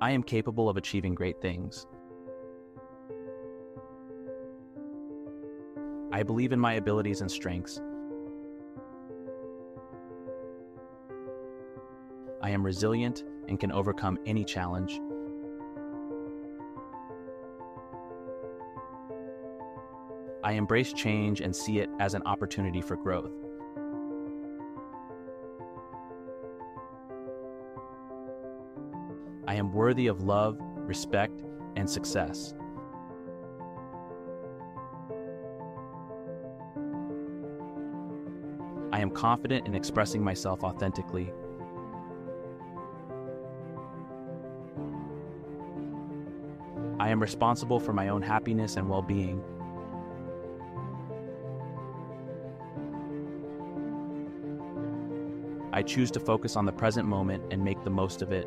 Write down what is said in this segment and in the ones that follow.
I am capable of achieving great things. I believe in my abilities and strengths. I am resilient and can overcome any challenge. I embrace change and see it as an opportunity for growth. I am worthy of love, respect, and success. I am confident in expressing myself authentically. I am responsible for my own happiness and well being. I choose to focus on the present moment and make the most of it.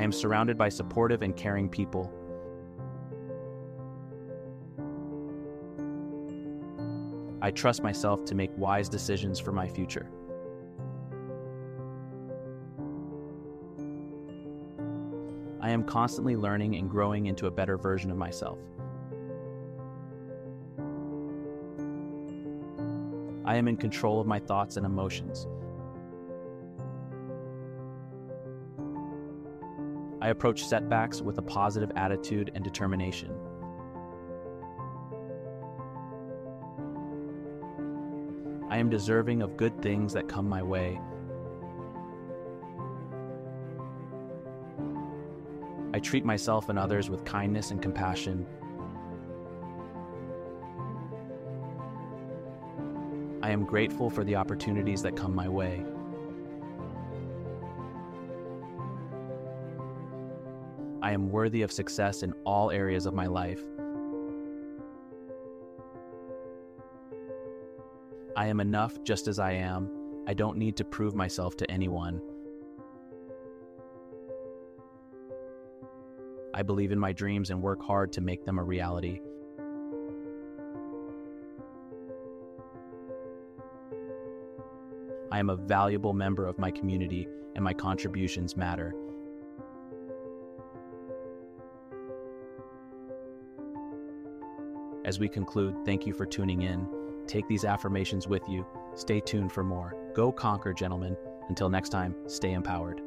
I am surrounded by supportive and caring people. I trust myself to make wise decisions for my future. I am constantly learning and growing into a better version of myself. I am in control of my thoughts and emotions. I approach setbacks with a positive attitude and determination. I am deserving of good things that come my way. I treat myself and others with kindness and compassion. I am grateful for the opportunities that come my way. I am worthy of success in all areas of my life. I am enough just as I am. I don't need to prove myself to anyone. I believe in my dreams and work hard to make them a reality. I am a valuable member of my community and my contributions matter. As we conclude, thank you for tuning in. Take these affirmations with you. Stay tuned for more. Go conquer, gentlemen. Until next time, stay empowered.